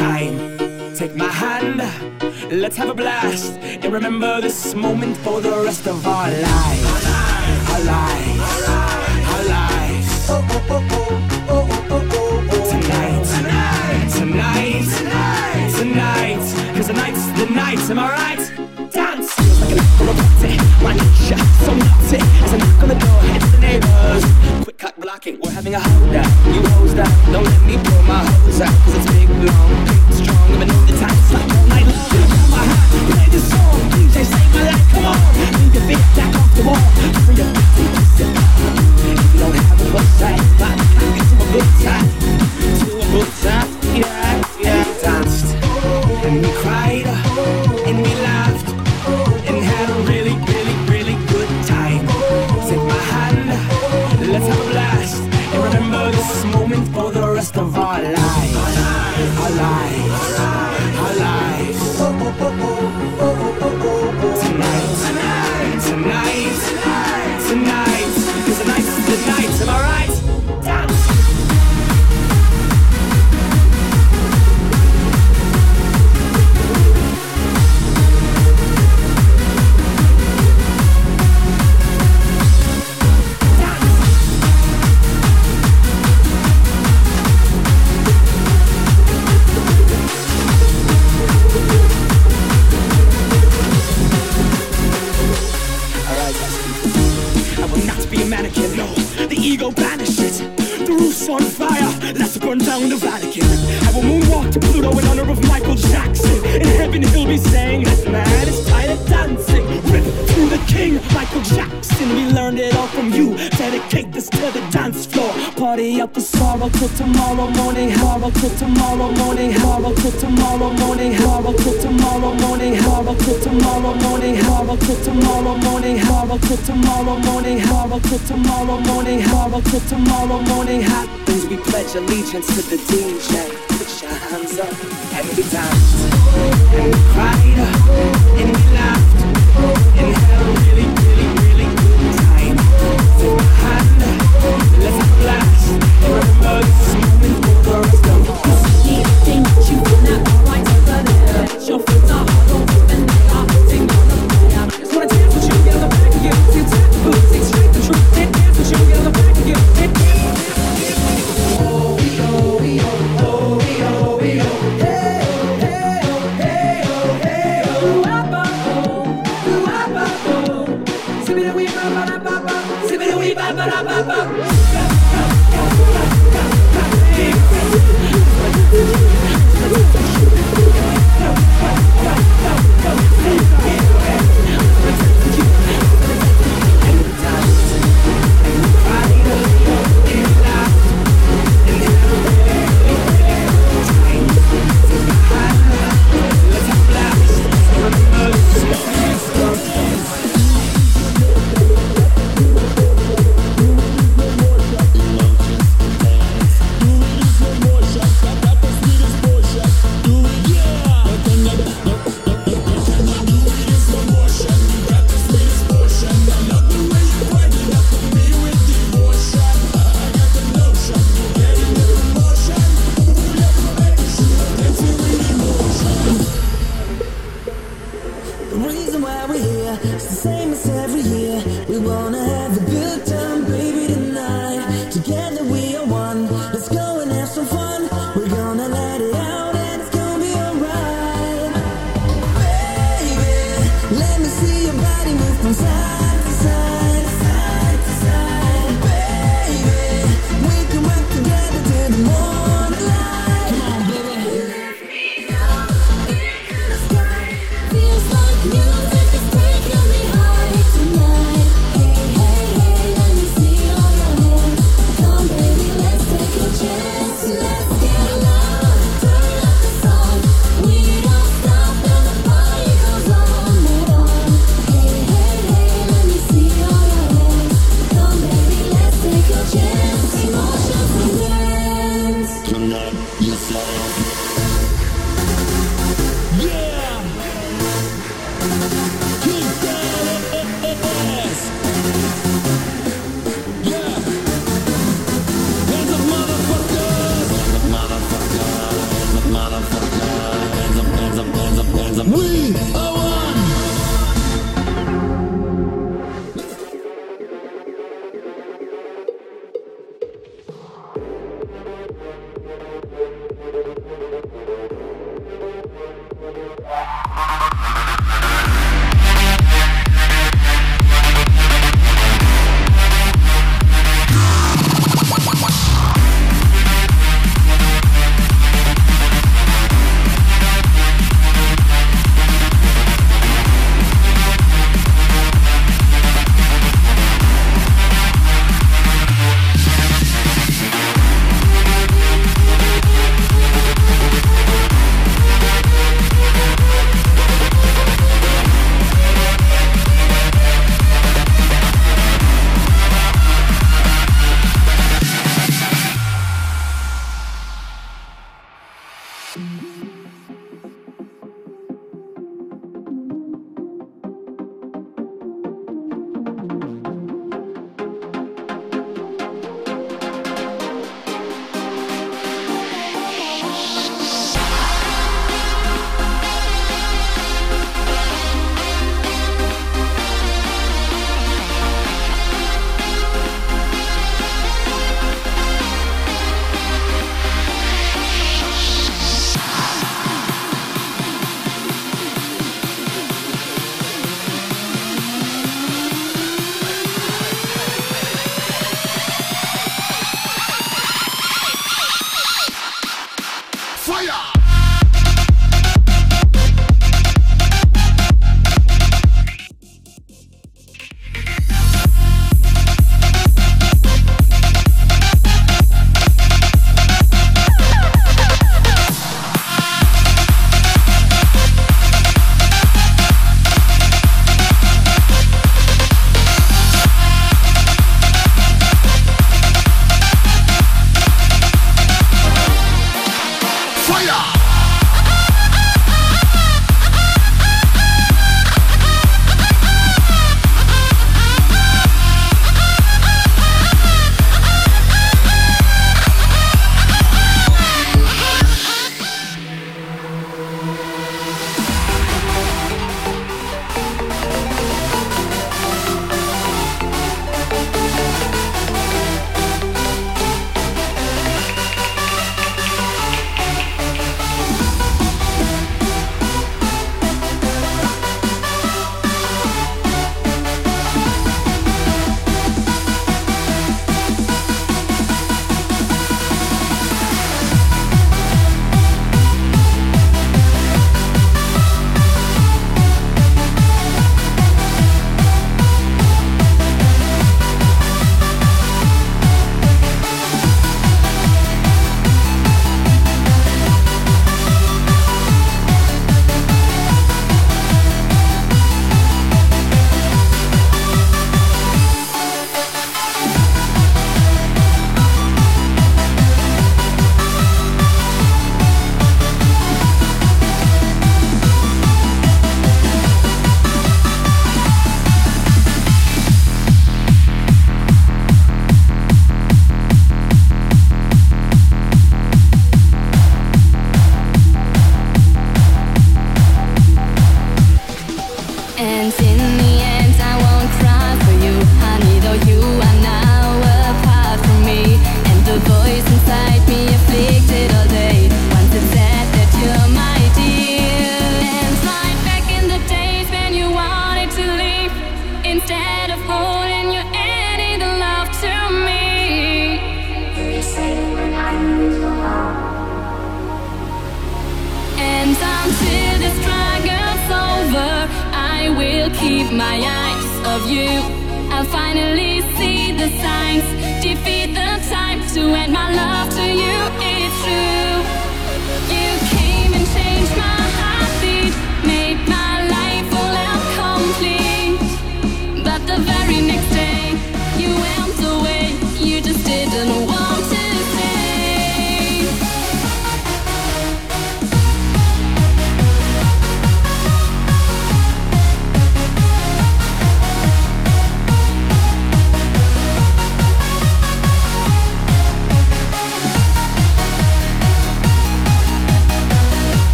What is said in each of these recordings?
time. Take my hand, let's have a blast and remember this moment for the rest of our lives. Our lives, our lives. Tonight, tonight, tonight, tonight, cause tonight's the night, am I right? Dance! Like an party, my nature, so naughty As I knock on the door, it's the neighbors Quick cock blocking, we're having a hold up You hose that, don't let me blow my hose out. Cause it's big, long, big, strong. I've been on the time, it's like all night long. My hat, play this song. DJ, save my life, come on. Leave your feet back off the wall. Free sit If you don't have a good time, I get to a good time the Vatican. I will moonwalk to Pluto in honor of Michael Jackson. In heaven, he'll be saying, This man is tired of dancing. Rip through the king, Michael Jackson. We learned it all from you. Dedicate this to the dance floor. Party up the sorrow till tomorrow morning. Horror till tomorrow morning. Horror till tomorrow morning. Horror till tomorrow morning. Horror till tomorrow morning. Horror till tomorrow morning. Horror till tomorrow morning. Horror till tomorrow morning. Horror till tomorrow morning. Happens we pledge allegiance to the DJ. Put your hands up and we danced and we cried and we laughed and had a really, really, really good time.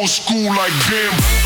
Old school like damn.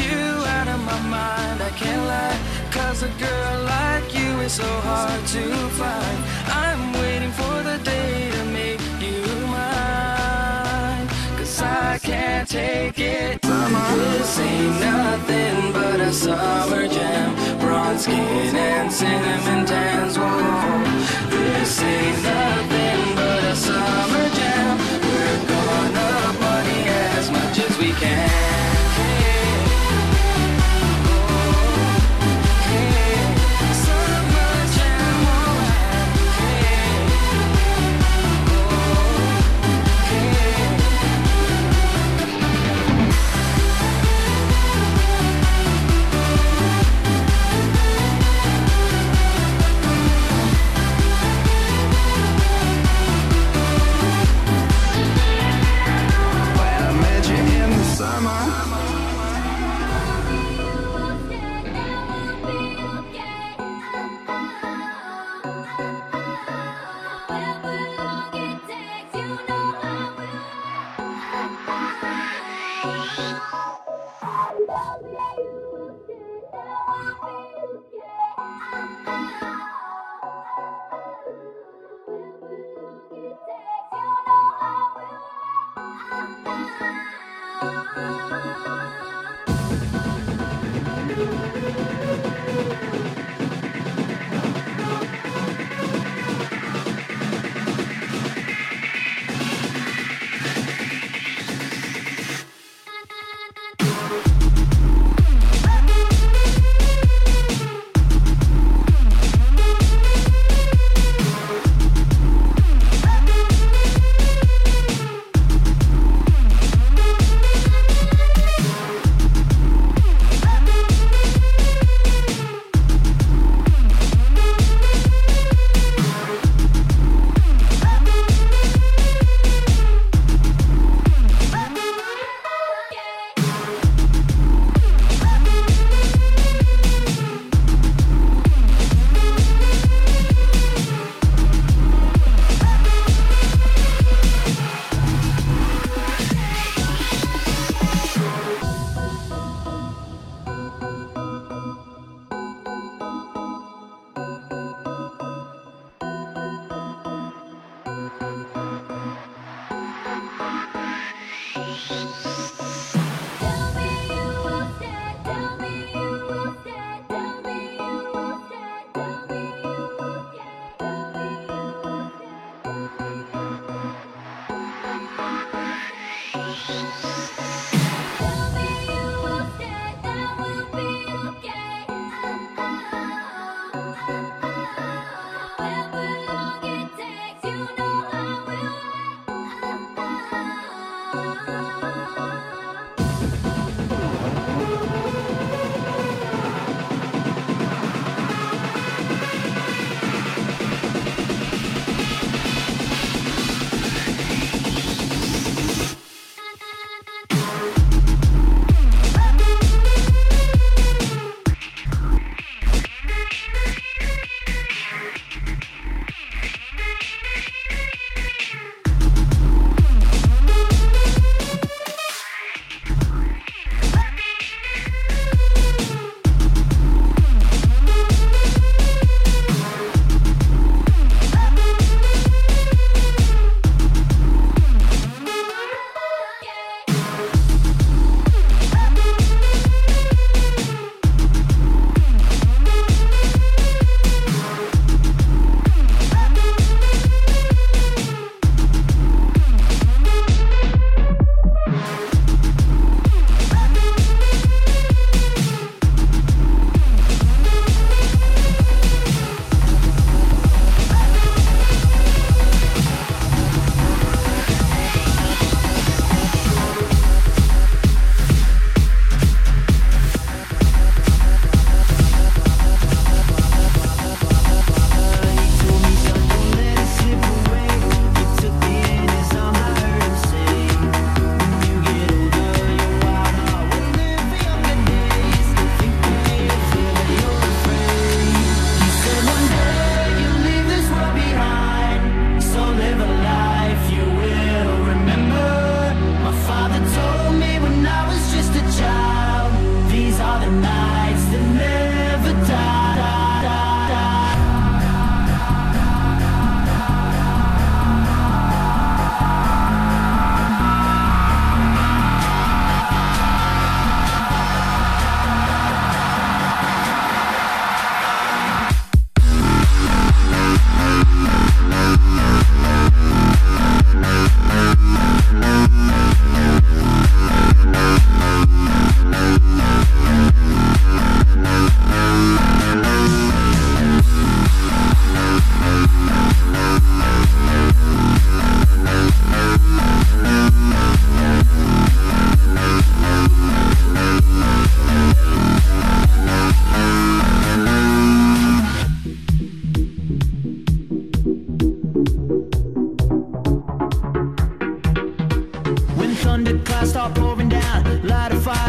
you out of my mind, I can't lie Cause a girl like you is so hard to find. I'm waiting for the day to make you mine. Cause I can't take it. Mama, this ain't nothing but a summer jam. Bronze skin and cinnamon tans, whoa. This ain't nothing but a summer jam. We're gonna party as much as we can.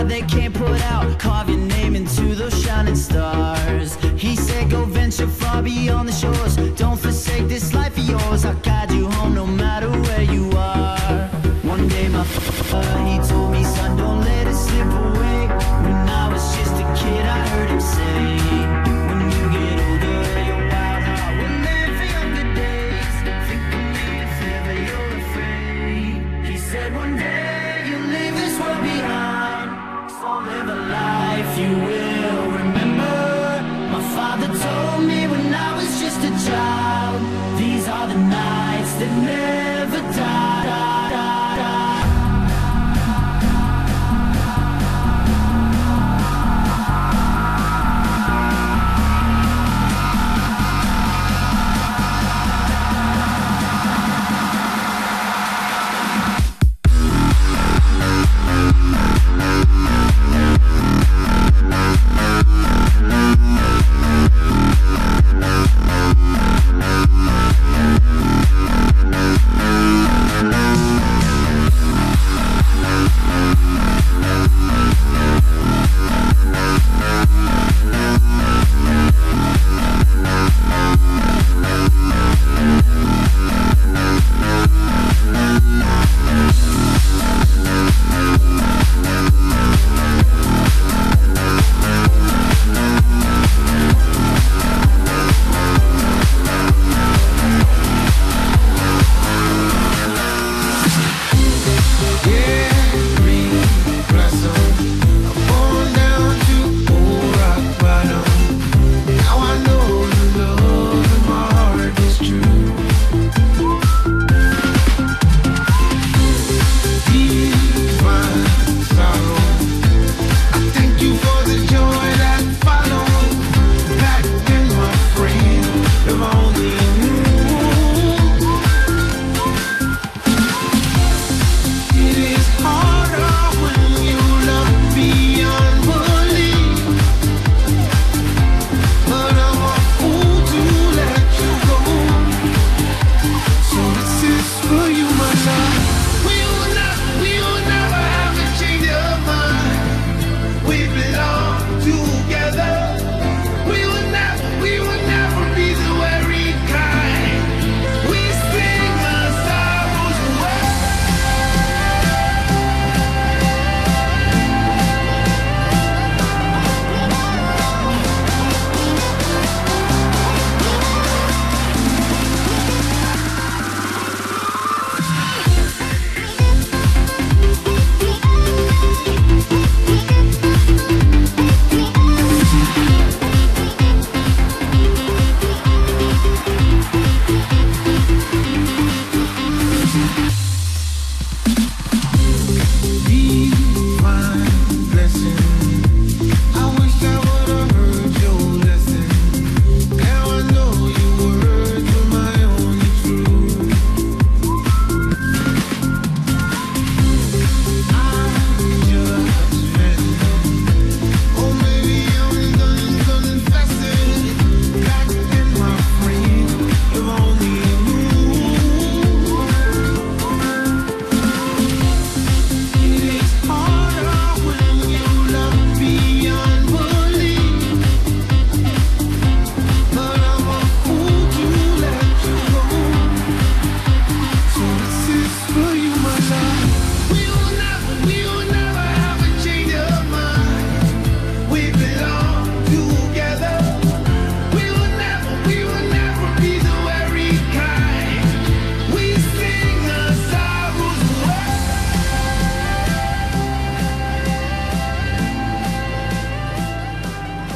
they can't put out. Carve your name into those shining stars. He said go venture far beyond the shores. Don't forsake this life of yours. I'll guide you home no matter where you are. One day my father, he told